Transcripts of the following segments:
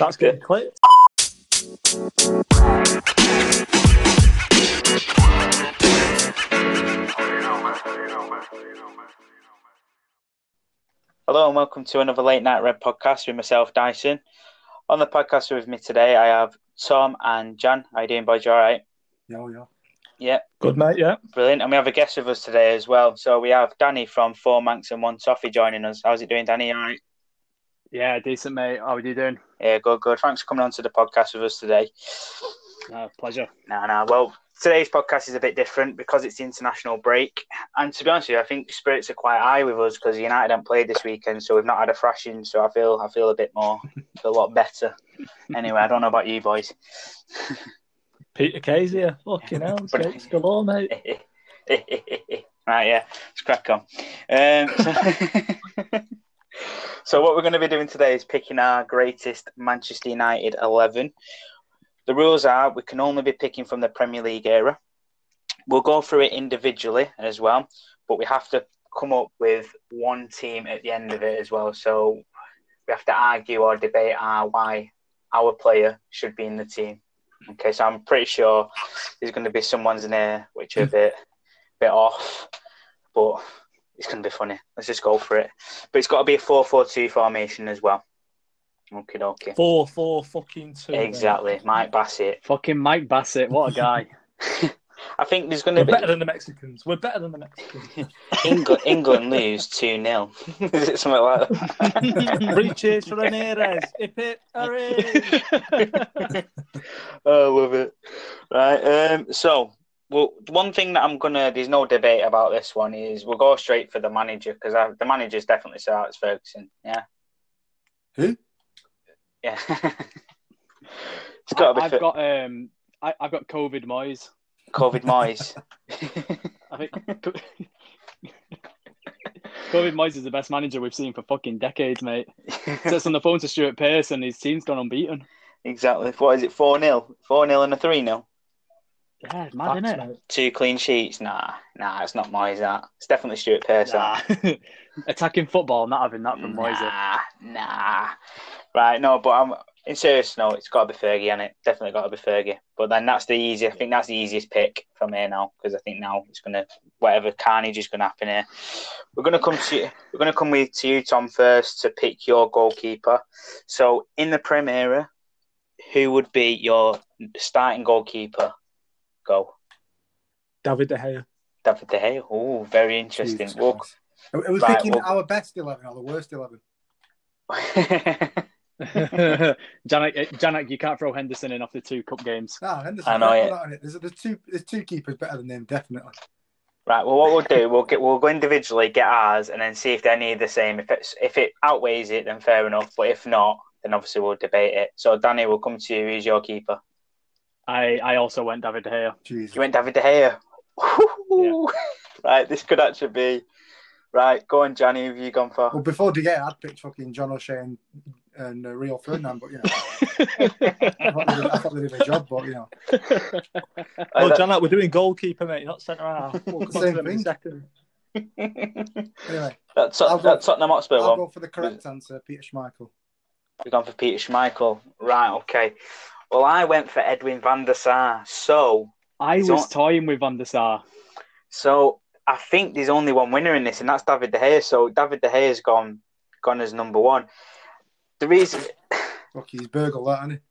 That's getting clipped. Hello and welcome to another Late Night Red podcast with myself, Dyson. On the podcast with me today, I have Tom and Jan. How you doing, boys? You all right? Yeah, oh, yeah. Yeah, Good, mate. Yeah. brilliant. And we have a guest with us today as well. So we have Danny from Four Mancs and One Toffee joining us. How's it doing, Danny? All right? Yeah, decent, mate. How are you doing? Yeah, good, good. Thanks for coming on to the podcast with us today. Uh, pleasure. No, no. Well, today's podcast is a bit different because it's the international break. And to be honest with you, I think spirits are quite high with us because United haven't played this weekend, so we've not had a thrashing. So I feel I feel a bit more, feel a lot better. Anyway, I don't know about you boys. Peter Kay's here. Fucking hell. But- It's galore, mate. right, yeah, let's crack on. Um, so, so what we're going to be doing today is picking our greatest Manchester United 11. The rules are we can only be picking from the Premier League era. We'll go through it individually as well, but we have to come up with one team at the end of it as well. So we have to argue or debate our why our player should be in the team. Okay, so I'm pretty sure there's going to be someone's in there which are a bit, bit off, but it's going to be funny. Let's just go for it. But it's got to be a 4-4-2 formation as well. Okay, okay. Four, four, fucking two. mate. Exactly, Mike Bassett. Fucking Mike Bassett, what a guy. I think there's going We're to be better than the Mexicans. We're better than the Mexicans. England, England lose 2 0. Is it something like that? Three cheers for Ramirez. Hip hip, hooray. I love it. Right. Um. So, well, one thing that I'm gonna there's no debate about this one is we'll go straight for the manager because the manager's definitely Sir Alex Ferguson. Yeah. Who? Yeah. it's got to be I've Fer- got um, I, I've got COVID Moyes. COVID Moyes. I think COVID Moyes is the best manager we've seen for fucking decades, mate. Sits on the phone to Stuart Pearce and his team's gone unbeaten. exactly. What is it? Four 0 Four 0 and a three 0 Yeah, it's mad, Facts, isn't it? Two clean sheets. Nah, nah. It's not Moyes. That. It's definitely Stuart Pearce. that. Nah. Attacking football, not having that from Moyes. Nah, nah. Right, no, but I'm in serious note, it's got to be Fergie, and it definitely got to be Fergie. But then that's the easy. I think that's the easiest pick from here now because I think now it's gonna whatever carnage is gonna happen here. We're gonna come to you, we're gonna come with to you, Tom, first to pick your goalkeeper. So in the Premier, who would be your starting goalkeeper? Go, David De Gea. David De Gea. Oh, very interesting. Jesus Well, Are are we Right, picking well- our best 11 or the worst 11? Janek, Janek, you can't throw Henderson in after two cup games. No, Henderson. I know we're it. not it. There's, there's, two, there's two keepers better than him, definitely. Right. Well, what we'll do, we'll get, we'll go individually, get ours, and then see if they're any the same. If it's if it outweighs it, then fair enough. But if not, then obviously we'll debate it. So, Danny, we'll come to you. Who's your keeper? I, I also went David De Gea. Jesus. You went David De Gea. Woo-hoo. Right. This could actually be. Right. Go on, Johnny. Who have you gone for? Well, before De Gea, I'd picked fucking John O'Shea and, and uh, Rio Ferdinand, but, you know, I thought, they did, I thought they did a job, but, you know. Oh, that- Janet, we're doing goalkeeper, mate, not centre half. We'll Same to them in a thing. second. Anyway, that's I'll go- that's Tottenham Hotspur I'll one. go for the correct answer, Peter Schmeichel. We've gone for Peter Schmeichel. Right. Okay. Well, I went for Edwin van der Sar. So. I So- was toying with Van der Sar. So I think there's only one winner in this, and that's David De Gea. So David De Gea's gone gone as number one. The reason, Look, he's burgled that, hasn't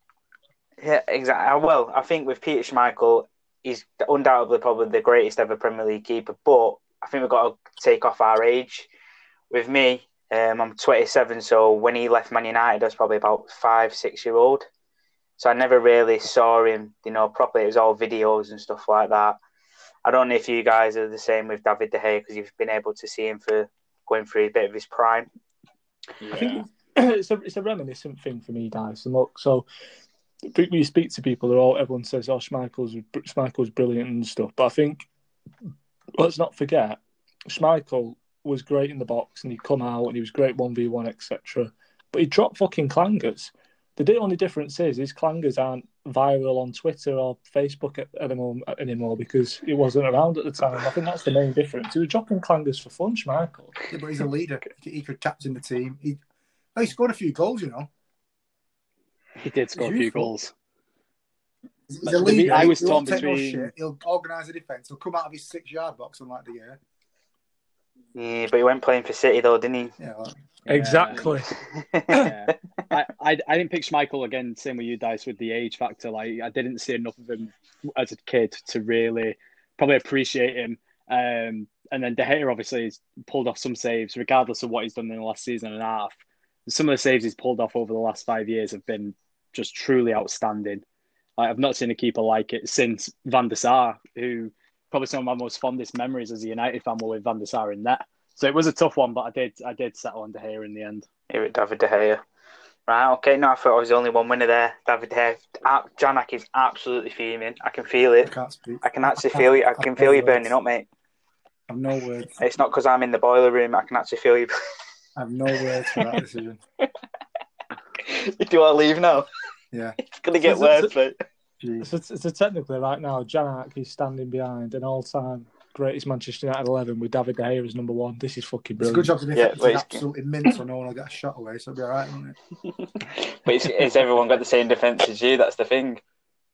yeah, exactly. Well, I think with Peter Schmeichel, he's undoubtedly probably the greatest ever Premier League keeper. But I think we've got to take off our age. With me, um, I'm 27, so when he left Man United, I was probably about five, six year old. So I never really saw him, you know, properly. It was all videos and stuff like that. I don't know if you guys are the same with David De Gea because you've been able to see him for going through a bit of his prime. I think it's a it's a reminiscent thing for me, guys. And look, so when you speak to people, they're all everyone says, "Oh, Schmeichel's Schmeichel's brilliant and stuff." But I think let's not forget, Schmeichel was great in the box and he'd come out and he was great one v one, etc. But he dropped fucking clangers. The only difference is his clangers aren't viral on Twitter or Facebook at- anymore, anymore because it wasn't around at the time. I think that's the main difference. He was dropping clangers for fun, Schmeichel. he? Yeah, but he's a leader. He, he could captain the team. He, he scored a few goals, you know. He did score a few goals. He's a leader. I was he won't torn between- He'll organise a defence. He'll come out of his six yard box unlike the year. Yeah, but he went playing for City though, didn't Yeah, like, Exactly. yeah. I, I I didn't pick Schmeichel again. Same with you, Dice, with the age factor. Like I didn't see enough of him as a kid to really probably appreciate him. Um, and then De Gea obviously has pulled off some saves, regardless of what he's done in the last season and a half. Some of the saves he's pulled off over the last five years have been just truly outstanding. Like, I've not seen a keeper like it since Van der Sar, who probably some of my most fondest memories as a United fan were with Van der Sar in net. So it was a tough one, but I did I did settle on De Gea in the end. Here at David De Gea. Right, okay, no, I thought I was the only one winner there. David De Gea. Janak is absolutely fuming. I can feel I it. can't speak. I can actually feel you. I can feel you burning up, mate. I have no words. It's not because I'm in the boiler room. I can actually feel you. I have no words for that decision. Do I leave now? Yeah. It's gonna get So- so- worse, mate. Jeez. So, so technically, right now, Janak is standing behind an all-time greatest Manchester United eleven with David De Gea as number one. This is fucking brilliant. It's a good job to the Yeah, defence it's- absolutely mint, so no one will get a shot away, so it'll be alright, won't it? But it's, it's everyone got the same defence as you. That's the thing.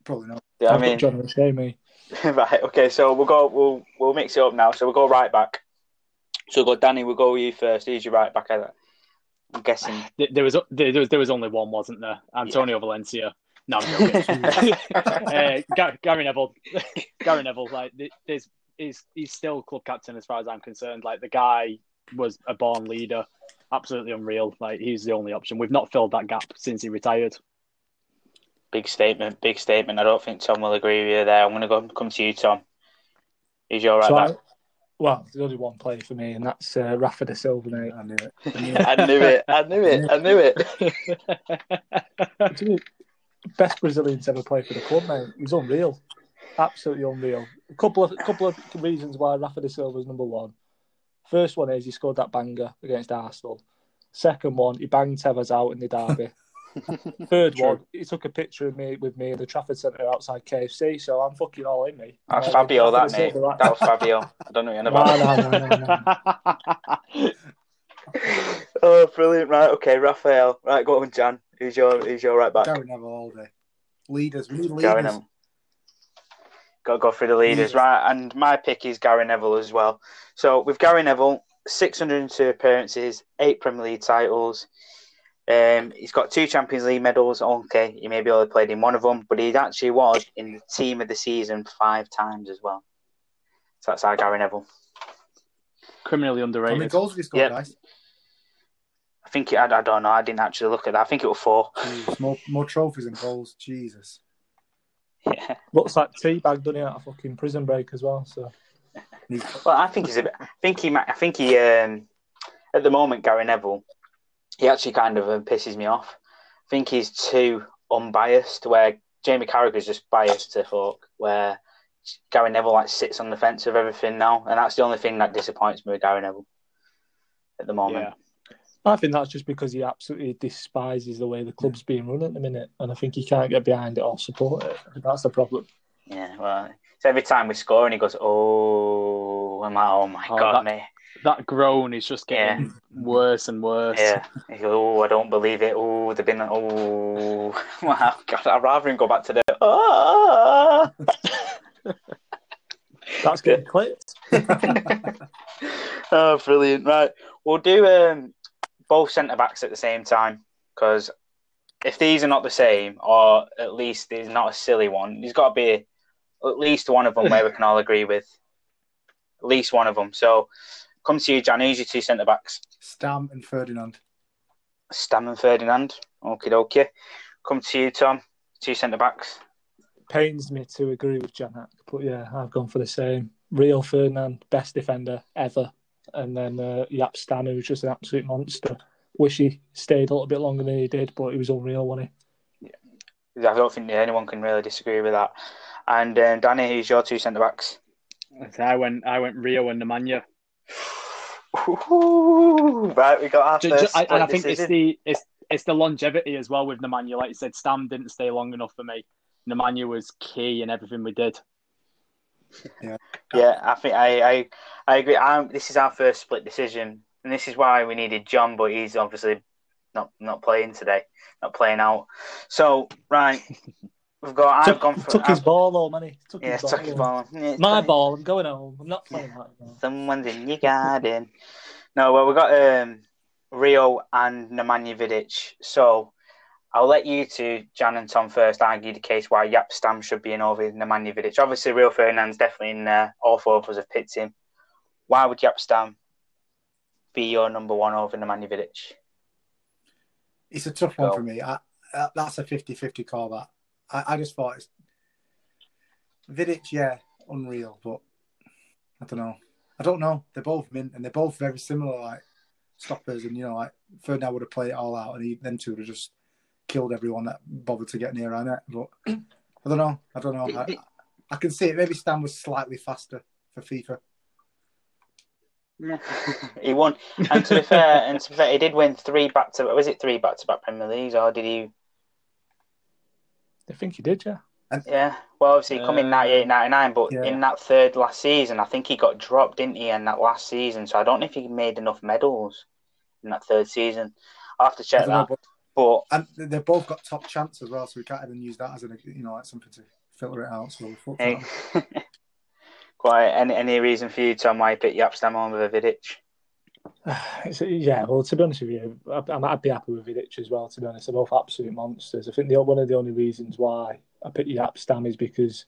Probably not. Yeah, I I've got mean, John O'Shea, me. right. Okay, so we'll go. We'll we'll mix it up now. So we'll go right back. So we'll go, Danny. We'll go with you first. Who's your right back? I'm guessing. There there was there was there was only one, wasn't there? Antonio Valencia. No, I'm joking. uh, Gar- Gary Neville. Gary Neville. Like th- there's, he's he's still club captain as far as I'm concerned. Like the guy was a born leader, absolutely unreal. Like he's the only option. We've not filled that gap since he retired. Big statement. Big statement. I don't think Tom will agree with you there. I'm going to go come to you, Tom. Who's your right So I- back? well, there's only one player for me, and that's uh, Rafa da Silva, mate. I knew it. I knew it. I knew it. I knew it. I knew it. To me, Best Brazilians ever played for the club, mate. He's unreal, absolutely unreal. A couple of couple of reasons why Rafa da Silva is number one. First one is he scored that banger against Arsenal. Second one, he banged Tevez out in the derby. Third True. one, he took a picture of me with me in the Trafford Centre outside KFC. So I'm fucking all in, me. That's Uh, Fabio, that mate. That was Fabio. I don't know what you're on No, no, no, no, no. oh, brilliant! Right, okay, Raphael. Right, go on, Jan. Who's your Who's your right back? Gary Neville all day. Leaders. We need leaders. Gary Neville. Got to go through the leaders, Leaders. right? And my pick is Gary Neville as well. So with Gary Neville, 602 appearances, eight Premier League titles. Um, he's got two Champions League medals. Okay, he maybe only played in one of them, but he actually was in the team of the season five times as well. So that's our Gary Neville. Criminally underrated. How many underrated. goals have you scored, Yep. guys? I think it, I, I don't know. I didn't actually look at that. I think it was four. Jeez, more, more trophies and goals. Jesus. Yeah. Looks like teabag done it out of fucking prison break as well. So Well, I think he's a bit. I think he might. I think he. Um, at the moment, Gary Neville, he actually kind of um, pisses me off. I think he's too unbiased. Where Jamie Carragher's just biased to fuck, Where Gary Neville like sits on the fence of everything now, and that's the only thing that disappoints me with Gary Neville at the moment. Yeah. I think that's just because he absolutely despises the way the club's being run at the minute, and I think he can't get behind it or support it. I think That's the problem. Yeah. Well, so every time we score, and he goes, "Oh," I'm like, "Oh my Oh, god, that- mate." That groan is just getting worse and worse. Yeah. He goes, oh, I don't believe it. Oh, they've been. Oh, wow. God, I'd rather him go back to the. Ah! That's getting clipped. oh, brilliant. Right. We'll do um, both centre backs at the same time because if these are not the same, or at least there's not a silly one, there's got to be at least one of them where we can all agree with. At least one of them. So, come to you, Jan. Who's your two centre backs? Stam and Ferdinand. Stam and Ferdinand. Okie dokie. Come to you, Tom. Two centre backs. Pains me to agree with Janak, but yeah, I've gone for the same. Rio Ferdinand, best defender ever, and then uh, Jaap Stam, who's just an absolute monster. Wish he stayed a little bit longer than he did, but he was unreal, wasn't he? Yeah. I don't think anyone can really disagree with that. And um, Danny, who's your two centre backs? I went I went Rio and Nemanja. right, we got our Ju- first ju- I, and I split think it's the it's it's the longevity as well with Nemanja. Like you said, Stam didn't stay long enough for me. Nemanja was key in everything we did. Yeah, yeah I think I I, I agree. i this is our first split decision, and this is why we needed John, but he's obviously not not playing today, not playing out. So right, we've got. I've took, gone for. took his I've- ball, though, man. He took yeah, his ball. took his ball. Yeah, My ball. I'm going home. I'm not playing that. Someone's in your garden. No, well, we've got um, Rio and Nemanja Vidic. So I'll let you two, Jan and Tom, first argue the case why Jaap Stam should be in over Nemanja Vidic. Obviously, Rio Ferdinand's definitely in there. All four of us have picked him. Why would Jaap Stam be your number one over Nemanja Vidic? It's a tough one Go. for me. I, uh, that's a 50-50 call. That I, I just thought it's Vidic, yeah, unreal, but I don't know. I don't know. They're both mint and they're both very similar, like stoppers. And you know, like Ferdinand would have played it all out, and he, them two would have just killed everyone that bothered to get near our net. But I don't know. I don't know. I, I can see it. Maybe Stam was slightly faster for FIFA. he won, and to be fair, and to be fair, he did win three back to. Was it three back to back Premier Leagues, or did he? I think he did, yeah. Yeah, well, obviously, he come in Uh, 98, 99, but yeah. in that third last season, I think he got dropped, didn't he, in that last season? So I don't know if he made enough medals in that third season. I'll have to check don't know, that. but, But and they've both got top chance as well, so we can't even use that as an you know like something to filter it out. So we'll hey, quite any, any reason for you, Tom, why you pick Jaap Stam over Vidic? It's, yeah, well, to be honest with you, I, I- I'd be happy with Vidic as well. To be honest, they're both absolute monsters. I think the, one of the only reasons why I picked Jaap Stam is because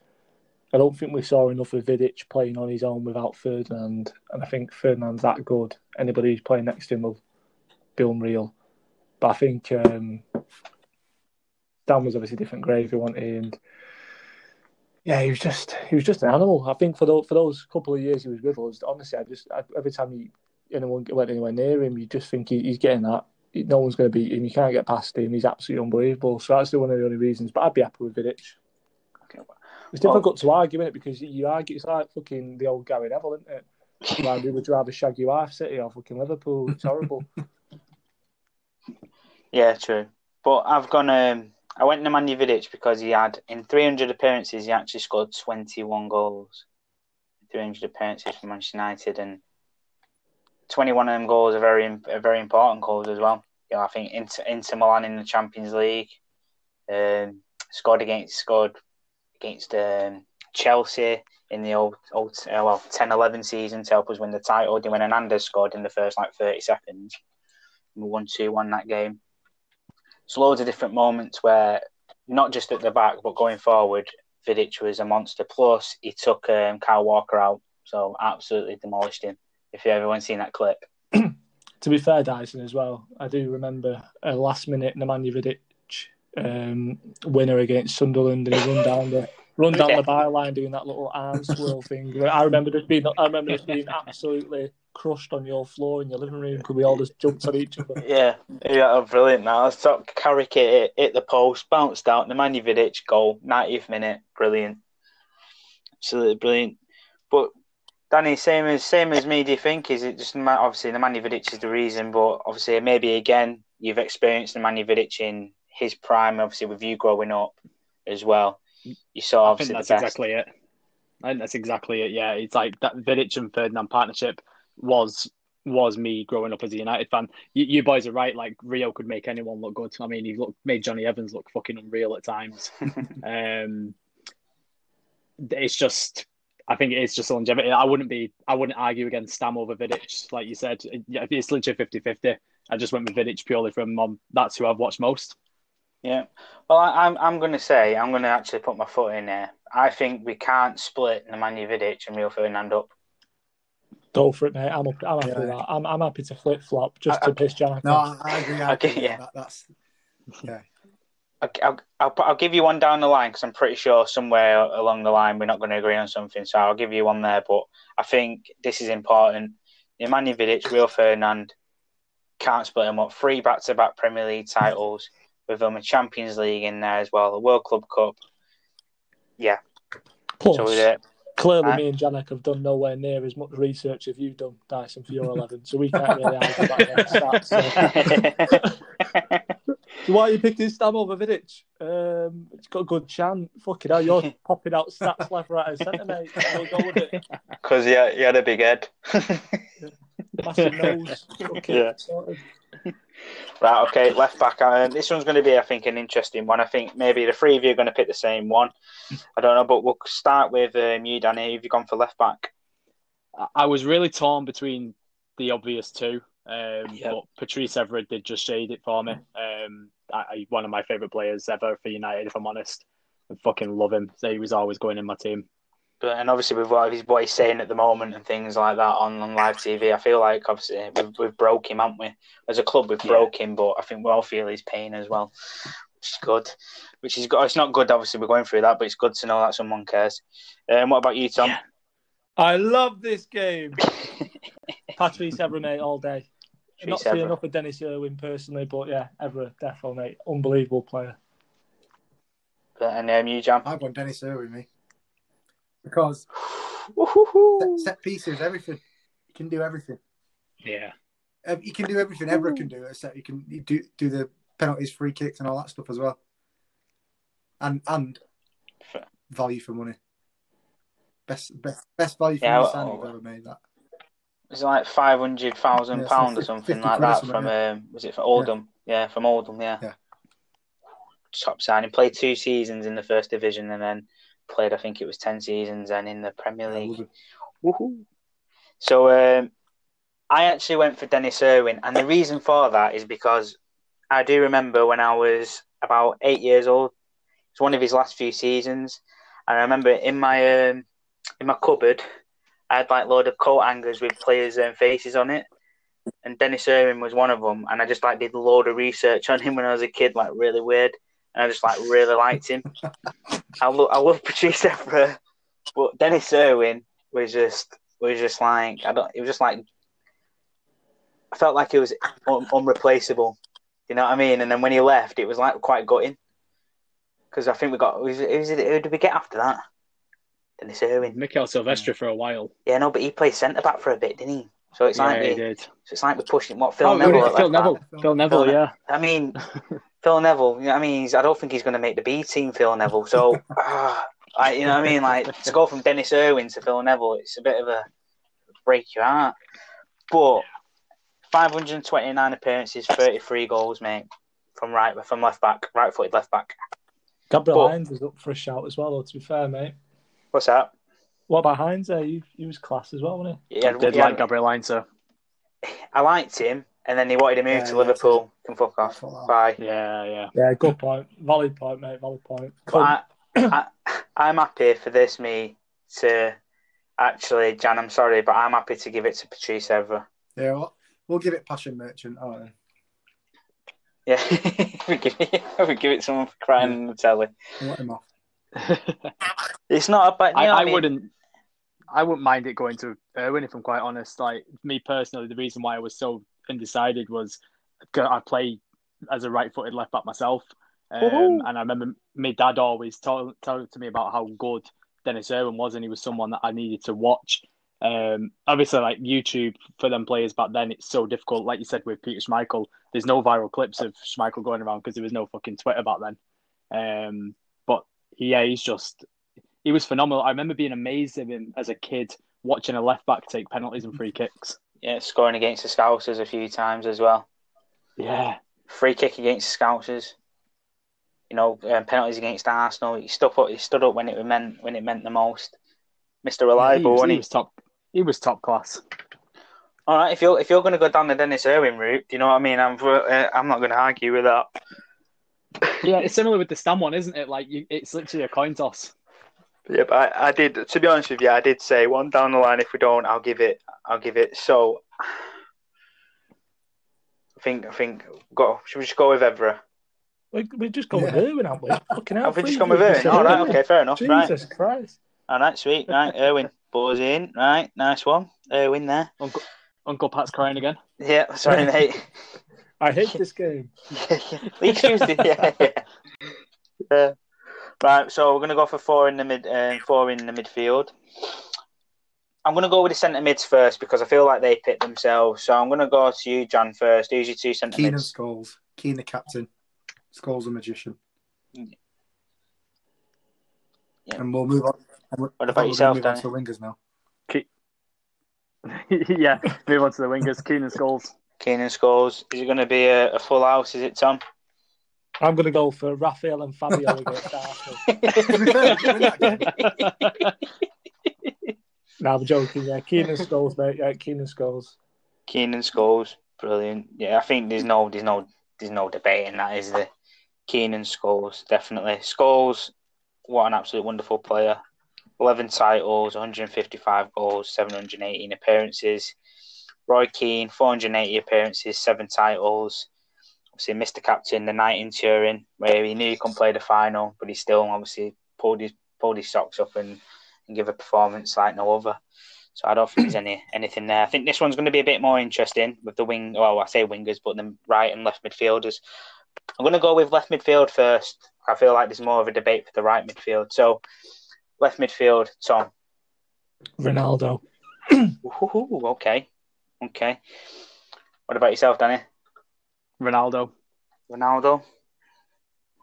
I don't think we saw enough of Vidic playing on his own without Ferdinand, and I think Ferdinand's that good. Anybody who's playing next to him will be unreal. But I think um, Stam was obviously different grade. We wanted, and yeah, he was just he was just an animal. I think for those, for those couple of years he was with us, honestly, I just I, every time he anyone went anywhere near him, you just think he, he's getting that. No one's going to beat him. You can't get past him. He's absolutely unbelievable. So that's the one of the only reasons. But I'd be happy with Vidic. Okay, well, It's difficult to argue in it because you argue. It's like fucking the old Gary Neville, isn't it? Like, we would rather shag your wife City or fucking Liverpool. It's horrible. Yeah, true. But I've gone. Um, I went Nemanja Vidic because he had in 300 appearances he actually scored 21 goals. 300 appearances for Manchester United, and 21 of them goals are very are very important goals as well. You know, I think Inter, Inter Milan in the Champions League, um, scored against scored against um, Chelsea in the old old uh, well 10-11 season to help us win the title. When Hernandez scored in the first like 30 seconds, we won two one that game. So loads of different moments where not just at the back but going forward, Vidic was a monster. Plus he took um, Kyle Walker out, so absolutely demolished him. If you everyone's seen that clip, to be fair, Dyson as well. I do remember a last minute Nemanja Vidic um, winner against Sunderland, and he run down the run down Yeah. the byline doing that little arm swirl thing. I remember this being I remember this being absolutely crushed on your floor in your living room because we all just jumped on each other. yeah, yeah, oh, brilliant. Now I thought Carrick hit it, hit the post, bounced out. Nemanja Vidic goal, 90th minute, brilliant, absolutely brilliant. But Danny, same as same as me. Do you think is it just ma- obviously Nemanja Vidic is the reason, but obviously maybe again you've experienced Nemanja Vidic in his prime, obviously with you growing up as well. You saw I think that's the best. exactly it. I think that's exactly it. Yeah, it's like that Vidic and Ferdinand partnership was was me growing up as a United fan. You, you boys are right. Like Rio could make anyone look good. I mean, he looked made Jonny Evans look fucking unreal at times. um, it's just, I think it's just longevity. I wouldn't be, I wouldn't argue against Stam over Vidic, like you said. It- It's literally 50-50. I just went with Vidic purely from um, that's who I've watched most. Yeah. Well, I, I'm I'm going to say I'm going to actually put my foot in there. I think we can't split Nemanja Vidic and Rio Ferdinand up. Go for it, mate. I'm up, I'm happy with that. I'm, I'm happy to flip flop just I- to piss Jack No, off. I, I agree. I Okay, agree. yeah. That, that's yeah. I'll, I'll, I'll, I'll give you one down the line because I'm pretty sure somewhere along the line we're not going to agree on something. So I'll give you one there. But I think this is important. Nemanja Vidic, Rio Ferdinand, can't split them up. Three back-to-back Premier League titles with them a Champions League in there as well, the World Club Cup. Yeah, Plus, so with it. Clearly, me and Janek have done nowhere near as much research as you've done, Dyson, for your 11. So we can't really argue about that. So. So why are you picking Stam over Vidic? Um, it's got a good chance. Fucking hell, you're popping out stats left, right, and centre, mate. We'll go with it. Because he, had- he had a big head. Massive nose. Okay, Yeah. sorted. Right, okay, left back. Um, this one's going to be, I think, an interesting one. I think maybe the three of you are going to pick the same one. I don't know, but we'll start with um, you, Danny. Have you gone for left back? I was really torn between the obvious two, um, Yep. but Patrice Evra did just shade it for me. Um, I, I, one of my favourite players ever for United, if I'm honest. I fucking love him. So he was always going in my team. But and obviously with what he's what he's saying at the moment and things like that on, on live TV, I feel like obviously we've, we've broke him, haven't we? As a club, we've Yeah. broke him, but I think we all feel his pain as well, which is good. Which is good. It's not good, obviously, we're going through that, but it's good to know that someone cares. Um, what about you, Tom? Yeah. I love this game. Patrice Evra, mate, all day. Patrice Not seeing Evra. enough of Denis Irwin personally, but yeah, Evra, definitely, mate. Unbelievable player. But, And um, you, Jam? I've gone Denis Irwin, me. Because set, set pieces, everything. He can do everything. Yeah. He can do everything. Ever can do it. Set. He can do do the penalties, free kicks, and all that stuff as well. And and Fair. value for money. Best best best value for Yeah, money well- signing I've ever made. That It's like five hundred thousand Yeah, pound or something like that something, from um, was it from Oldham? Yeah. from Oldham. Yeah. Yeah. Top signing. Played two seasons in the first division and then played, I think it was ten seasons, and in the Premier League. love it. Woohoo! So um, I actually went for Denis Irwin, and the reason for that is because I do remember when I was about eight years old. It's one of his last few seasons, and I remember in my um, in my cupboard, I had like a load of coat hangers with players' um, faces on it, and Denis Irwin was one of them. And I just like did a load of research on him when I was a kid, like really weird, and I just like really liked him. I love I love Patrice Evra, but Denis Irwin was just was just like I don't. It was just like I felt like it was un- unreplaceable. You know what I mean? And then when he left, it was like quite gutting because I think we got. Was, was it, who did we get after that? Denis Irwin. Mikael Silvestre hmm. for a while. Yeah, no, but he played centre back for a bit, didn't he? So it's yeah, like he we, did. so it's like we're pushing what Phil Oh, Neville. Phil Neville. Phil Neville, Phil- yeah. I mean, Phil Neville. you know what I mean, he's, I don't think he's going to make the B team. Phil Neville. So, ah, I, you know what I mean? Like to go from Denis Irwin to Phil Neville, it's a bit of a break your heart. But 529 appearances, 33 goals, mate, from right from left back, right footed left back. Gabriel But- Heinze is up for a shout as well, though, to be fair, mate. What's that? What about Heinze there? He, he was class as well, wasn't he? Yeah, Did yeah, like Gabriel Heinze. I liked him, and then he wanted to move Yeah, to yeah, Liverpool. Can fuck off. Fuck off. Bye. Yeah, yeah. Yeah, good point. Valid point, mate. Valid point. I, I, I'm happy for this, me, to actually, Jan, I'm sorry, but I'm happy to give it to Patrice Evra. Yeah, well, we'll give it Passion Merchant. All right, then. Yeah, we give it, we give it someone for crying on the telly. We'll let him off. It's not a bad. You I, know what I mean? wouldn't. I wouldn't mind it going to Irwin if I'm quite honest. Like me personally, the reason why I was so undecided was I play as a right-footed left back myself, um, and I remember my dad always told to me about how good Denis Irwin was, and he was someone that I needed to watch. Um, obviously, like YouTube for them players back then, it's so difficult. Like you said with Peter Schmeichel, there's no viral clips of Schmeichel going around because there was no fucking Twitter back then. Um, but yeah, he's just he was phenomenal. I remember being amazed at him as a kid watching a left back take penalties and free kicks. Yeah, scoring against the Scousers a few times as well. Yeah, Free kick against the Scousers. You know, um, penalties against Arsenal. He stood up. He stood up when it meant when it meant the most. Mister he, Reliable, was, wasn't he he? was top. He was top class. All right, if you're if you're going to go down the Denis Irwin route, do you know what I mean? I'm uh, I'm not going to argue with that. Yeah, it's similar with the Stam one, isn't it? Like you, it's literally a coin toss. Yeah, but I, I did. To be honest with you, I did say one down the line. If we don't, I'll give it. I'll give it. So, I think. I think. Go. Should we just go with Evra? we, we just go with Yeah. Irwin, haven't we? Fucking hell. Have we just please gone with do. Irwin? All right. Okay. Fair enough. Right. Jesus Christ. All right. Sweet. Right. Irwin. Buzz in. Right. Nice one. Irwin there. Uncle, Uncle Pat's crying again. Yeah. Sorry, mate. I hate this game. yeah, yeah. Lee Tuesday. Yeah. Yeah. yeah. Right. So we're gonna go for four in the mid. Uh, four in the midfield. I'm gonna go with the centre mids first because I feel like they pick themselves. So I'm gonna go to you, John, first. Who's your two centre Keenan mids? Keenan Scholes. Keen the captain. Scholes the magician. Yeah. And we'll move on. and we- What about thought we were yourself, gonna move on to the wingers now. yeah, move on to the wingers. Keenan Skulls. Keenan scores. Is it going to be a, a full house? Is it Tom? I'm going to go for Raphael and Fabio against Arsenal. To we win no, I'm joking. Yeah, Keenan scores, mate. Yeah, Keenan scores. Keenan scores. Brilliant. Yeah, I think there's no there's no there's no debate in that, is the Keenan scores, definitely. Scores. what an absolute wonderful player. 11 titles, 155 goals, 718 appearances. Roy Keane, 480 appearances, 7 titles. Obviously, Mr. Captain the night in Turin, where he knew he couldn't play the final, but he still obviously pulled his, pulled his socks up and, and give a performance like no other. So I don't think there's any anything there. I think this one's going to be a bit more interesting with the wing. Well, I say wingers, but the right and left midfielders. I'm going to go with left midfield first. I feel like there's more of a debate for the right midfield. So left midfield, Tom. Ronaldo. Ooh, okay, okay. What about yourself, Danny? Ronaldo. Ronaldo.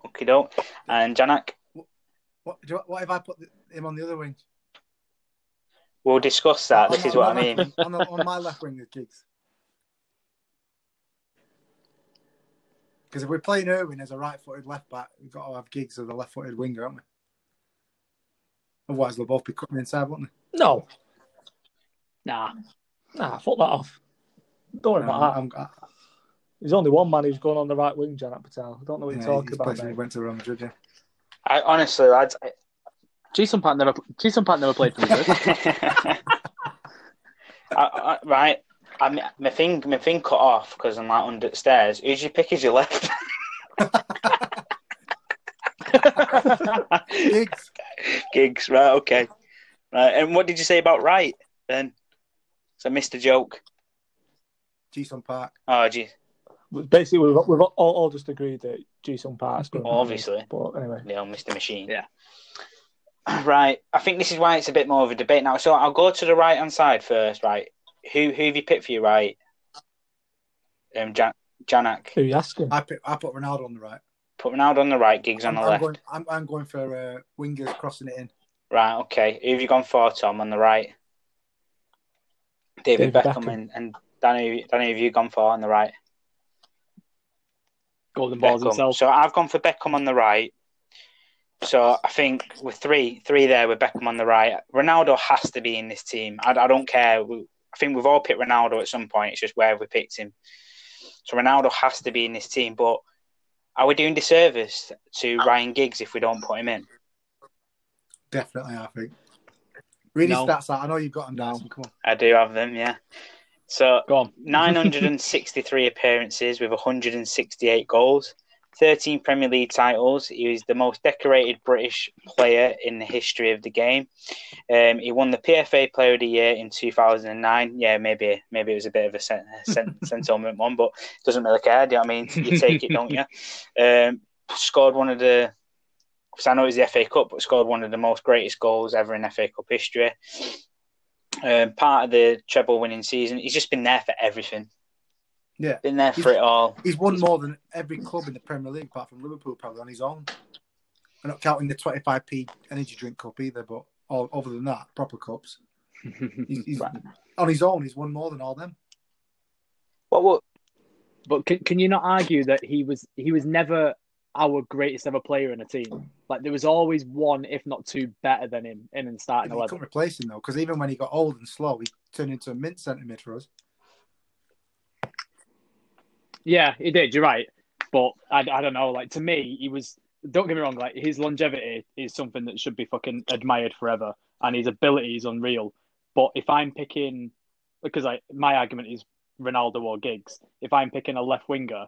Okay, doke. And Janak. What, do you, what if I put him on the other wing? We'll discuss that. On- This is on what my I mean. On, the, on my left wing, the Giggs. Because if we're playing Irwin as a right-footed left back, we've got to have Giggs as a left-footed winger, haven't we? Otherwise, they'll both be cutting inside, won't they? No, Nah. nah, fuck that off. Don't worry they? about that. I'm- I- There's only one man who's going on the right wing, Janet Patel. I don't know what you're talking he's about, basically mate. went to Real Madrid, yeah. I honestly, lads. I, Jason Pat never. Jason Pat never played for Madrid. I, I, right. I, mean, my thing, my thing cut off because I'm like under the stairs. Who's your pick Is your left? Giggs. Giggs, right? Okay, right. And what did you say about right then? So I missed a joke. Jason Park. Oh, gee. Basically, we've, we've all, all just agreed that Jason Park's going. Well, obviously. But anyway, Neil, Mr. Machine. Yeah. Right. I think this is why it's a bit more of a debate now. So I'll go to the right hand side first. Right. Who who have you picked for you? right? Um, Jan- Janak. who are you asking? I put, I put Ronaldo on the right. Put Ronaldo on the right. Giggs on the I'm left. Going, I'm, I'm going for uh, wingers crossing it in. Right, okay. Who have you gone for, Tom, on the right? David, David Beckham, Beckham. and, and Danny, Danny, have you gone for on the right? Golden balls Beckham. himself. So I've gone for Beckham on the right. So I think with three, three there with Beckham on the right, Ronaldo has to be in this team. I, I don't care. We, I think we've all picked Ronaldo at some point. It's just where we picked him. So Ronaldo has to be in this team. But are we doing disservice to Ryan Giggs if we don't put him in? Definitely, I think. Read his No. stats out. I know you've got them down. Come on. I do have them, yeah. So Go on. 963 appearances with 168 goals, 13 Premier League titles. He was the most decorated British player in the history of the game. Um, he won the PFA Player of the Year in 2009. Yeah, maybe maybe it was a bit of a sen- sen- sentiment one, but doesn't really care. Do you know what I mean? You take it, don't you? Um, scored one of the. Because I know it was the FA Cup, but scored one of the most greatest goals ever in FA Cup history. Um, part of the treble winning season. He's just been there for everything. Yeah. Been there for it all. He's won more than every club in the Premier League, apart from Liverpool, probably on his own. I'm not counting the 25p energy drink cup either, but all, other than that, proper cups. He's, he's, on his own, he's won more than all them. What? What? But can, can you not argue that he was he was never our greatest ever player in a team? Like there was always one, if not two, better than him in the starting eleven. couldn't replace him though, because even when he got old and slow, he turned into a mint centre mid for us. Yeah, he did. You're right, but I, I don't know. Like to me, he was. Don't get me wrong. Like his longevity is something that should be fucking admired forever, and his ability is unreal. But if I'm picking, because I my argument is Ronaldo or Giggs. If I'm picking a left winger,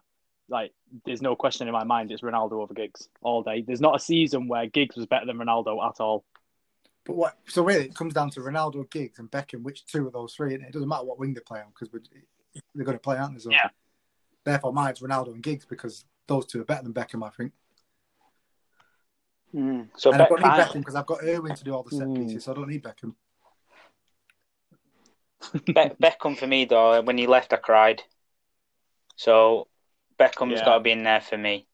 like there's no question in my mind it's Ronaldo over Giggs all day. There's not a season where Giggs was better than Ronaldo at all. But what? So really, it comes down to Ronaldo, Giggs, and Beckham. Which two of those three? It doesn't matter what wing they play on because they're going to play, aren't they? So Yeah. Therefore, mine's Ronaldo and Giggs because those two are better than Beckham, I think. Mm. So and I don't Beck- need Beckham because I've got Irwin to do all the set Mm. pieces, so I don't need Beckham. Be- Beckham for me though, when he left, I cried. So Beckham's Yeah. got to be in there for me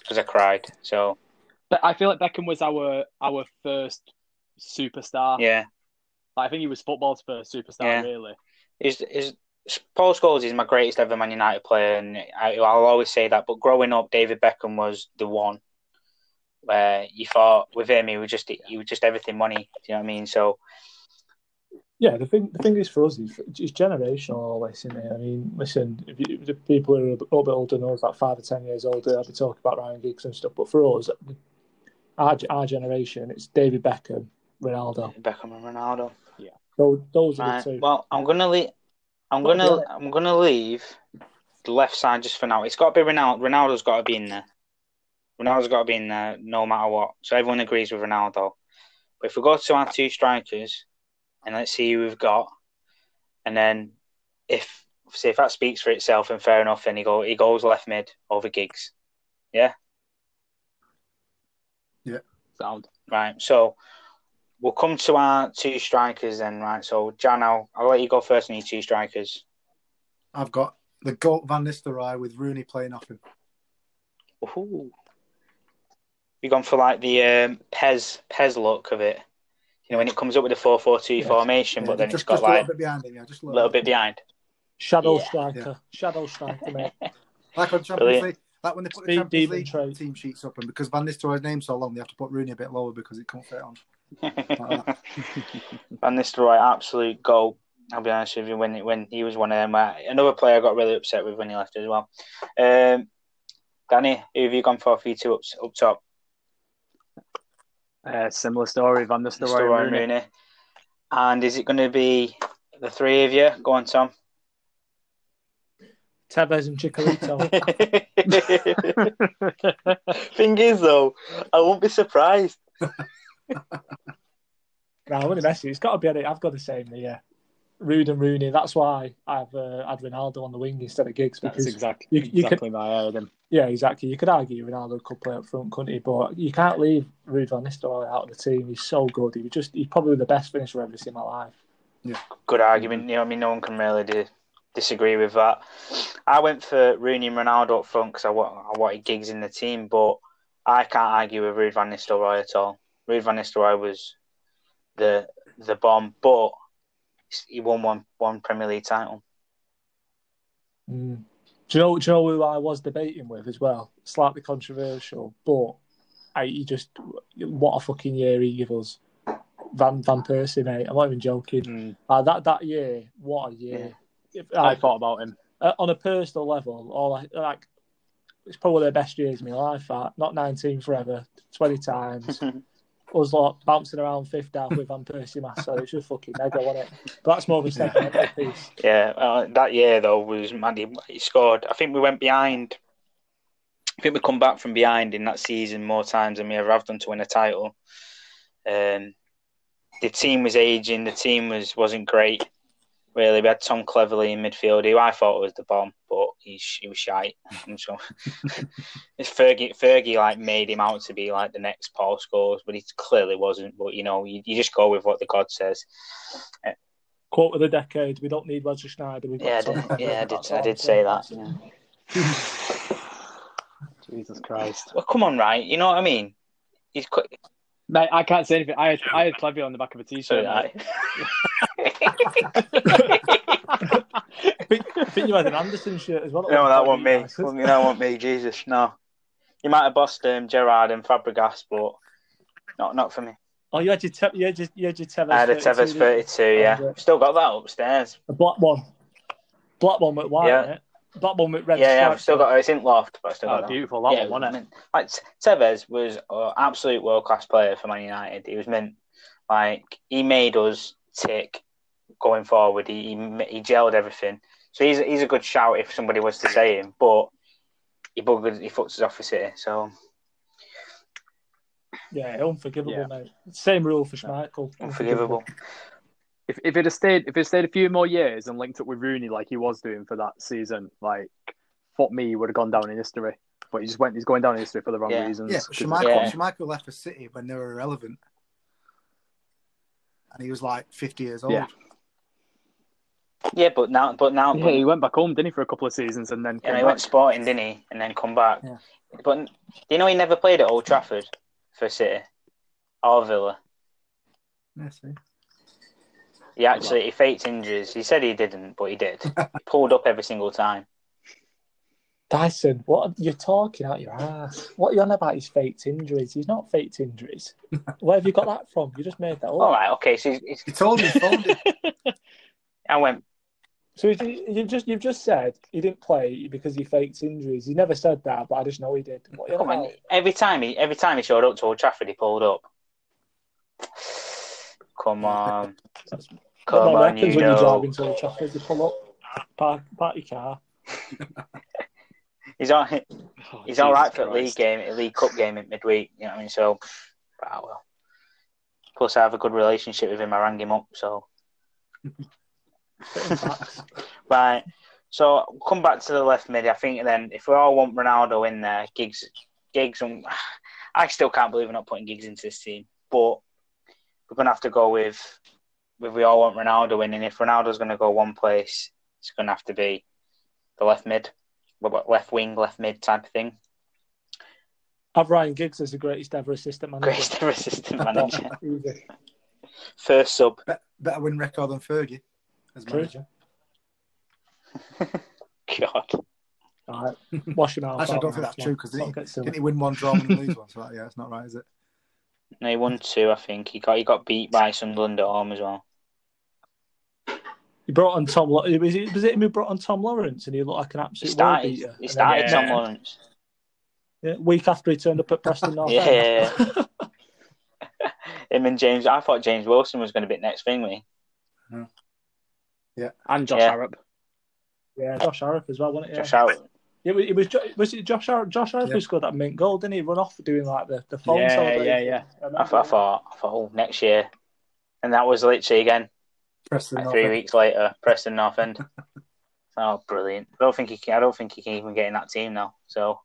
because I cried. So But I feel like Beckham was our our first superstar. yeah, Like, I think he was football's first superstar, Yeah. really. is is Paul Scholes is my greatest ever Man United player, and I, will always say that. But growing up, David Beckham was the one where you thought with him, he was just he was just everything money. Do you know what I mean? So yeah, the thing the thing is for us is it's generational all this, isn't it? I mean, listen, if you, the people who are a bit older know, like five or ten years older, I'll be talking about Ryan Giggs and stuff. But for us, our, our generation, it's David Beckham, Ronaldo. Beckham and Ronaldo. Yeah. Those, those are right. the two. Well, I'm gonna leave. I'm gonna I'm gonna leave the left side just for now. It's got to be Ronaldo. Ronaldo's got to be in there. Ronaldo's got to be in there no matter what. So everyone agrees with Ronaldo. But if we go to our two strikers, and let's see who we've got, and then if see if that speaks for itself, and fair enough, then he go he goes left mid over Giggs. Yeah. Yeah. Sound. Right. So we'll come to our two strikers then, right? So Jan, I'll, I'll let you go first on your two strikers. I've got the goat Van Nistelrooy with Rooney playing off him. Ooh. You gone for like the um, Pez Pez look of it. You know, when it comes up with a four four two Yeah. formation, Yeah, but then just, it's got just a little bit behind him, yeah, just a a little, little bit behind. Shadow Yeah. striker, Yeah. shadow striker, mate. Like on Champions Brilliant. League, like when they put the Champions League trait. team sheets up, and because Van Nistelrooy's name's so long, they have to put Rooney a bit lower because it can't fit on. Like that. Van Nistelrooy, absolute goal. I'll be honest with you, when when he was one of them, uh, another player I got really upset with when he left as well. Um, Danny, who have you gone for for you two up, up top? Uh, similar story, Van Nistelrooy Nistelrooy and and Rooney. Rooney. And is it going to be the three of you? Go on, Tom. Tevez and Chicharito. Thing is, though, I won't be surprised. Now, I'm only messing. It's got to be. I've got the same. Yeah, Ruud and Rooney. That's why I've uh, had Ronaldo on the wing instead of Giggs That's because exactly, you- you exactly my heard yeah, exactly. You could argue Ronaldo could play up front, couldn't he? But you can't leave Ruud van Nistelrooy out of the team. He's so good. He was just he's probably the best finisher I've ever seen in my life. Good argument. You know, I mean, no one can really di- disagree with that. I went for Rooney and Ronaldo up front because I, wa- I wanted Giggs in the team, but I can't argue with Ruud van Nistelrooy at all. Ruud van Nistelrooy was the the bomb, but he won one one Premier League title. Mm. Do you know? Do you know who I was debating with as well? Slightly controversial, but I he just what a fucking year he gave us. Van Van Persie, mate. I'm not even joking. Mm. Uh, that that year, what a year! If, I uh, thought about him. uh, on a personal level, all I, like it's probably the best years of my life. That not 19 forever, 20 times. Us like bouncing around fifth half with Van Persie Massa. It's just fucking mega, wasn't it? But that's more of a sentimental piece. Yeah, uh, that year though was mad. He, he scored. I think we went behind. I think we come back from behind in that season more times than we ever have done to win a title. Um, the team was aging. The team was wasn't great. Really, we had Tom Cleverley in midfield, who I thought was the bomb, but he he was shite. And so it's Fergie. Fergie like made him out to be like the next Paul Scholes, but he clearly wasn't. But you know, you, you just go with what the God says. Quote of the decade: We don't need Roger Schneider. We've got Yeah, I did, Cleverley. yeah, I did. I did say that. yeah. Jesus Christ. Well, come on, right? You know what I mean? He's quite. Mate, I can't say anything. I had, I had Clevio on the back of a So t-shirt. did I. I think, I think you had an Anderson shirt as well. no, that wasn't me. Nice. That wasn't me. Jesus, no. You might have bossed um, Gerrard and Fabregas, but not not for me. Oh, you had your te- you had your, you had your Tevez. I had a 32, Tevez didn't you? 32, yeah. Still got that upstairs. A black one. Black one with white. Yeah. Yeah. Black one with red. Yeah, yeah, I've still got it. It's in loft, but I still oh, got Oh, that. beautiful. That yeah, one, wasn't it? Like T- Tevez was an absolute world class player for Man United. He was mint. Like he made us tick going forward. He he, he gelled everything. So he's he's a good shout if somebody was to say him. But he buggered, he fucked us off for City. So Yeah, unforgivable, Yeah. mate. Same rule for Schmeichel. unforgivable. If if it had stayed, if it stayed a few more years and linked up with Rooney like he was doing for that season, like fuck me, he would have gone down in history. But he just went. He's going down in history for the wrong Yeah. reasons. Yeah, 'Cause- Schmeichel, Yeah. Schmeichel left for City when they were irrelevant. And he was like 50 years old. Yeah. Yeah, but now, but now, Yeah, he went back home, didn't he, for a couple of seasons, and then Yeah, came he went. Sporting, didn't he? And then come back. Yeah. But do you know he never played at Old Trafford for City or Villa? Yeah, see. He actually he faked injuries. He said he didn't, but he did. he pulled up every single time. Dyson, what are you talking out your ass? What are you on about his faked injuries? He's not faked injuries. Where have you got that from? You just made that up. All right, okay. So he's, he's, He told me he. I went. So you- you've just you've just said he didn't play because he faked injuries. He never said that, but I just know he did. What are you Come on. about? Every time he every time he showed up to Old Trafford, he pulled up. Come on, come what on, happens you when you drive know. into the traffic. You pull up, park, park your car. He's all Oh, he's all right for a league game, a league cup game at midweek. You know what I mean? So, ah, well. Plus, I have a good relationship with him. I rang him up. So, Spitting facts. right. So, come back to the left mid. I think then if we all want Ronaldo in there, Giggs, Giggs, and I still can't believe we're not putting Giggs into this team. But we're gonna have to go with, if we all want Ronaldo in, and if Ronaldo's gonna go one place, it's gonna have to be the left mid, left wing, left mid type of thing. Have Ryan Giggs as the greatest ever assistant manager. Greatest ever assistant manager, first sub. Bet- better win record than Fergie as True. manager. God. All right. Wash him out. Actually, I don't think that's true because didn't, didn't he win one, draw and lose one? So that, yeah, it's not right, is it? No, he won two, I think. He got he got beat by Sunderland at home as well. He brought on Tom. Was it, was it him who brought on Tom Lawrence and he looked like an He absolute world started beater? he And then started yeah. Tom Lawrence. Yeah, week after he turned up at Preston North. Yeah. Him and James I thought James Wilson was gonna be the next thing Yeah, And Josh Yeah. Harrop. yeah, Josh Harrop as well, wasn't it? Yeah. Josh out. Yeah, it was Jo- was was it Josh Harrop? Josh Harrop Yeah. who scored that mint goal, didn't he? Run off doing like the the phone Yeah, celebration. yeah, yeah. remember I thought, I thought I thought oh next year. And that was literally again Preston like three weeks later, Preston North End. oh brilliant. I don't think he can I don't think he can even get in that team now. So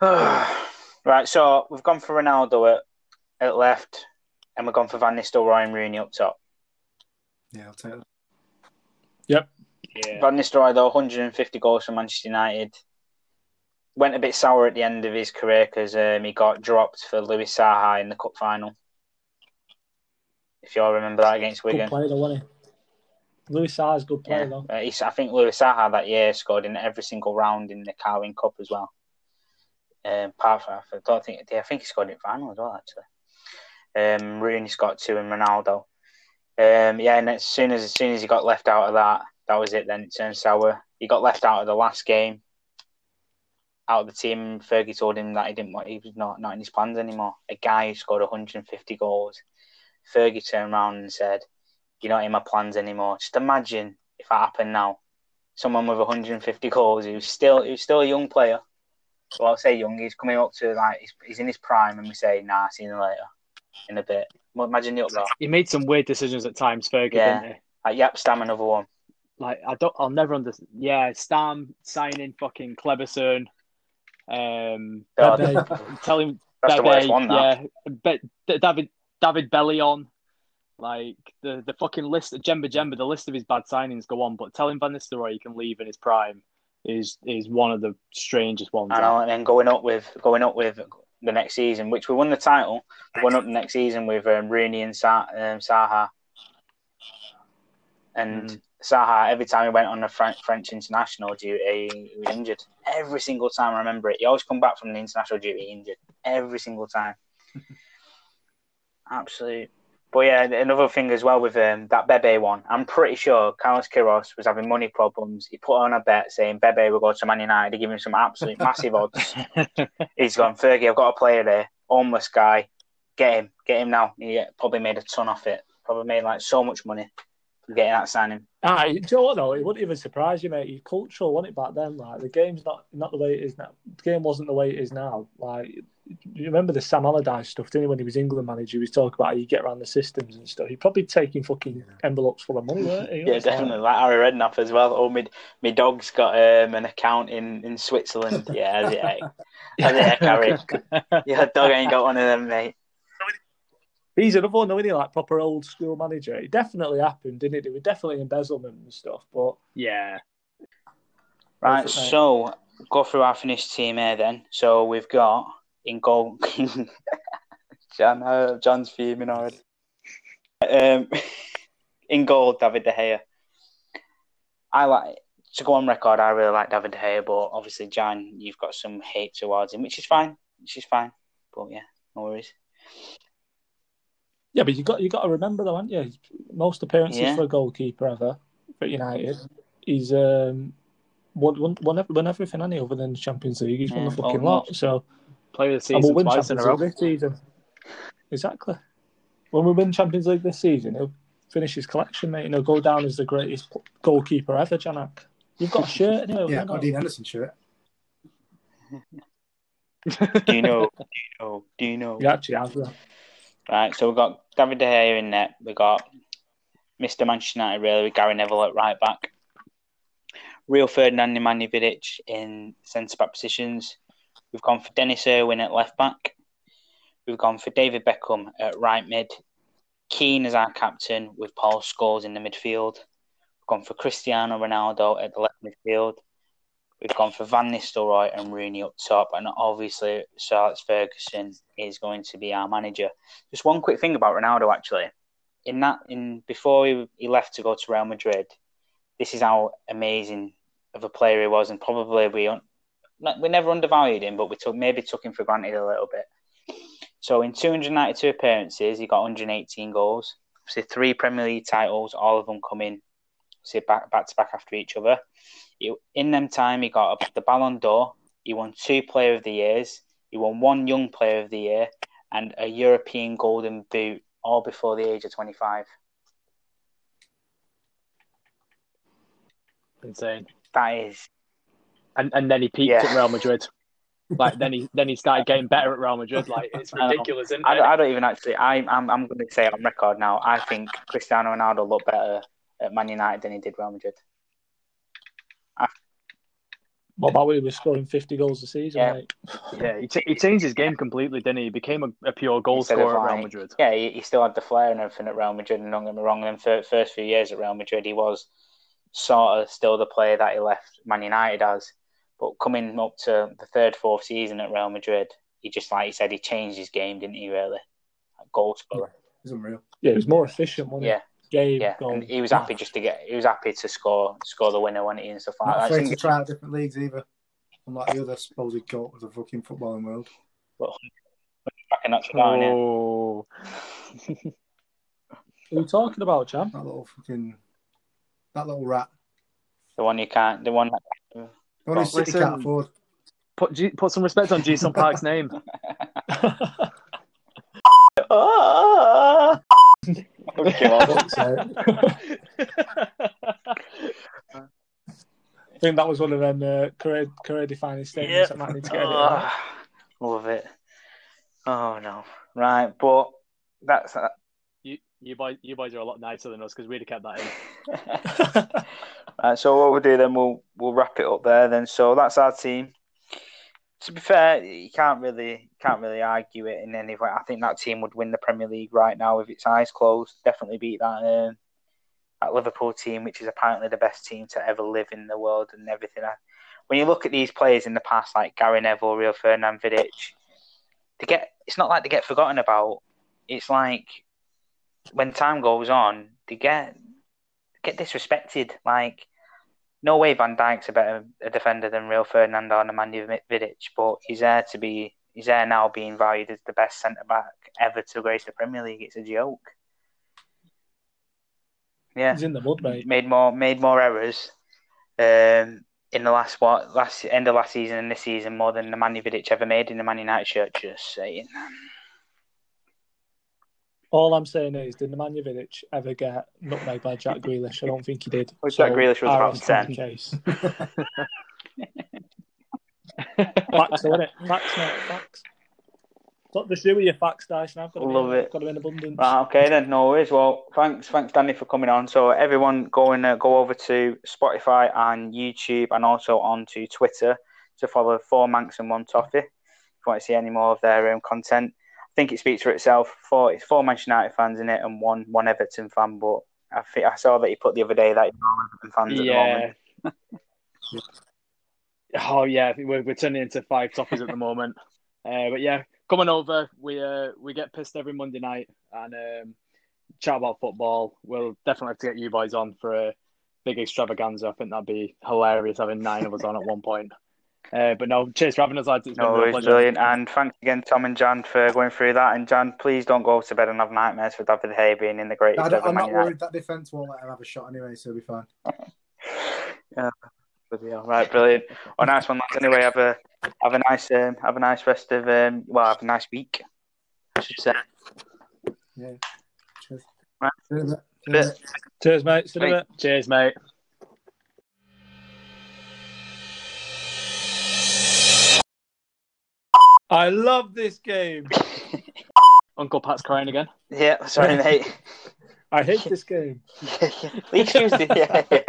Right, so we've gone for Ronaldo at, at left and we've gone for Van Nistelrooy and Rooney up top. Yeah, I'll take that. Yeah. Van Nistelrooy, though, 150 goals for Manchester United. Went a bit sour at the end of his career because um, he got dropped for Louis Saha in the cup final. If you all remember that against Wigan. Good Wigan. player though, wasn't he? Louis Saha's good player Yeah. though. Uh, I think Louis Saha that year scored in every single round in the Carling Cup as well. Um, apart from, I don't think, yeah, I think he scored in final as well, actually. Um, Rooney got two and Ronaldo. Um, yeah, and as soon as as soon as he got left out of that, that was it. Then it turned sour. He got left out of the last game, out of the team. Fergie told him that he didn't want. He was not not in his plans anymore. A guy who scored 150 goals. Fergie turned around and said, "You're not in my plans anymore." Just imagine if that happened now. Someone with 150 goals who's still who's still a young player. Well, I'll say young. He's coming up to like he's, he's in his prime, and we say, "Nah, see you later." In a bit. Well, imagine the uproar. He made some weird decisions at times, Fergie, Yeah. didn't he? Like, yep, Stam another one. Like I don't, I'll never understand. Yeah, Stam signing fucking Kleberson. Um, Bebe. tell him that's Bebe, one. Yeah, but David David Bellion, like the the fucking list of Djemba-Djemba, the list of his bad signings go on. But telling Van Nistelrooy he can leave in his prime is is one of the strangest ones. I know, and then going up with going up with the next season, which we won the title. We won up the next season with um, Rooney and Sa- um, Saha, and Mm. Saha. Every time he went on a French, French international duty, he was injured. Every single time, I remember it. He always come back from the international duty injured. Every single time. Absolute. But yeah, another thing as well with um, that Bebe one, I'm pretty sure Carlos Queiroz was having money problems. He put on a bet saying Bebe will go to Man United. They give him some absolute massive odds. He's gone, Fergie, I've got a player there, homeless guy. Get him, get him now. He probably made a ton off it. Probably made like so much money getting that signing. Ah, do you know what though? It wouldn't even surprise you, mate. You're cultural, wasn't it back then? Like the game's not not the way it is now. The game wasn't the way it is now. Like you remember the Sam Allardyce stuff, didn't you? When he was England manager, he was talking about how you get around the systems and stuff. He'd probably taking fucking envelopes full of money, weren't he? Yeah, definitely. Like Harry Redknapp as well. Oh, my, my dog's got um, an account in, in Switzerland. Yeah, as it heck. As it heck, Harry. Yeah, dog ain't got one of them, mate. He's another one, though, isn't he? Like proper old school manager. It definitely happened, didn't it? There was definitely embezzlement and stuff, but yeah, Right, Go for it, mate. so go through our finished team here then. So we've got in goal. John, uh, John's fuming already. Um, In goal, David De Gea. I like to go on record. I really like David De Gea, but obviously, Jan, you've got some hate towards him, which is fine. Which is fine. But yeah, no worries. Yeah, but you got you got to remember though, haven't you? Most appearances Yeah. for a goalkeeper ever for United, he's um won won, won, won everything any other than the Champions League. He's won Yeah, the fucking lot. So play the and we'll season win twice in Champions a row. League this season. Exactly. When we win Champions League this season, he'll finish his collection, mate, and he'll go down as the greatest goalkeeper ever, Janak. You've got a shirt, anyway, Yeah, haven't got you? Dean Henderson shirt. Do you know? do you know? Do you know? You actually have, yeah. Right, so we've got David De Gea in net. We've got Mr. Manchester United, really, with Gary Neville at right back. Rio Ferdinand Nemanja Vidic in centre back positions. We've gone for Denis Irwin at left back. We've gone for David Beckham at right mid. Keane as our captain with Paul Scholes in the midfield. We've gone for Cristiano Ronaldo at the left midfield. We've gone for Van Nistelrooy and Rooney up top, and obviously Alex Ferguson is going to be our manager. Just one quick thing about Ronaldo, actually. In that, in before he, he left to go to Real Madrid, this is how amazing of a player he was, and probably we we never undervalued him, but we took maybe took him for granted a little bit. So in 292 appearances, he got 118 goals. Obviously, three Premier League titles, all of them coming, say back back to back after each other. He, in them time, he got the Ballon d'Or. He won two Player of the Years. He won one Young Player of the Year and a European Golden Boot, all before the age of 25. Insane. That is, And and then he peaked Yeah. at Real Madrid. Like then he then he started getting better at Real Madrid. Like it's I ridiculous, isn't I, it? don't- I don't even actually. I, I'm I'm going to say on record now. I think Cristiano Ronaldo looked better at Man United than he did Real Madrid. What about when he was scoring 50 goals a season, Yeah. mate? Yeah, he, ch- he changed his game completely, didn't he? He became a, a pure goal Instead of scorer at Real Madrid. Yeah, he, he still had the flair and everything at Real Madrid. And don't get me wrong, in the first few years at Real Madrid, he was sort of still the player that he left Man United as. But coming up to the third, fourth season at Real Madrid, he just like he said, he changed his game, didn't he? Really, like goal scorer. It's unreal. Yeah, he was more efficient, wasn't Yeah, he? Game, yeah. goal. And he was happy just to get. He was happy to score, score the winner, when he and stuff like Not that. I afraid to try out different leagues either. Unlike the other supposed goat of the fucking footballing world. back in that down, yeah. Oh, Who are you talking about, Jam? That little fucking that little rat. The one you can't. The one. That, The one who City can't afford. put G- put some respect on Jason Park's name. Ah! Okay, well, I think that was one of them uh, career career defining statements that might need to get edited out. Ah, love it. Oh no! Right, but that's uh, you you boys you boys are a lot nicer than us because we'd have kept that in. right. So what we'll do then, we'll we'll wrap it up there. Then, so that's our team. To be fair, you can't really can't really argue it in any way. I think that team would win the Premier League right now with its eyes closed. Definitely beat that um, that Liverpool team, which is apparently the best team to ever live in the world and everything. I- When you look at these players in the past, like Gary Neville, Rio Ferdinand Vidic, they get it's not like they get forgotten about. It's like when time goes on, they get get disrespected. Like no way Van Dijk's a better a defender than Rio Ferdinand or Nemanja Vidic, but he's there to be he's there now being valued as the best centre back ever to grace the Premier League. It's a joke. Yeah, He's in the mud, mate. made more made more errors um, in the last what last end of last season and this season more than Nemanja Vidic ever made in the Man United shirt. Just saying. All I'm saying is, did Nemanja Vidic ever get nutmegged by Jack Grealish? I don't think he did. Well, Jack Grealish was about 10. Case. Facts, isn't it? Facts, mate. Facts. Don't just with your facts, Dyson. I've got to Love be, it. Got to be in abundance. Right, okay then, no worries. Well, thanks, thanks, Danny, for coming on. So everyone, go and uh, go over to Spotify and YouTube, and also onto Twitter to follow Four Mancs and One Toffee. If you want to see any more of their um, content, I think it speaks for itself. Four, it's four Manchester United fans in it, and one one Everton fan. But I think I saw that he put the other day that Everton fans at the moment. Yeah. oh yeah, we're we're turning into five Toffees at the moment. Uh, but yeah, coming over, we uh, we get pissed every Monday night, and um, chat about football. We'll definitely have to get you boys on for a big extravaganza. I think that'd be hilarious having nine of us on at one point. Uh, but no, cheers for having us, lads. It's been a No, real it's pleasure. brilliant. And thanks again, Tom and Jan, for going through that. And Jan, please don't go to bed and have nightmares for David De Gea being in the greatest No, I'm not United. worried that defence won't let him have a shot anyway, so he'll be fine. Bloody hell. Right, brilliant. Oh, nice one, lads. Anyway, have a have a nice um, have a nice rest of um, well, have a nice week. I should say. Yeah. Cheers. Right. See you in a bit. See you in a Bit. bit. Cheers, mate. See you in a Right. bit. Cheers, mate. I love this game. Uncle Pat's crying again. Yeah, sorry, mate. I hate this game. yeah, yeah. Lee Tuesday, yeah, yeah.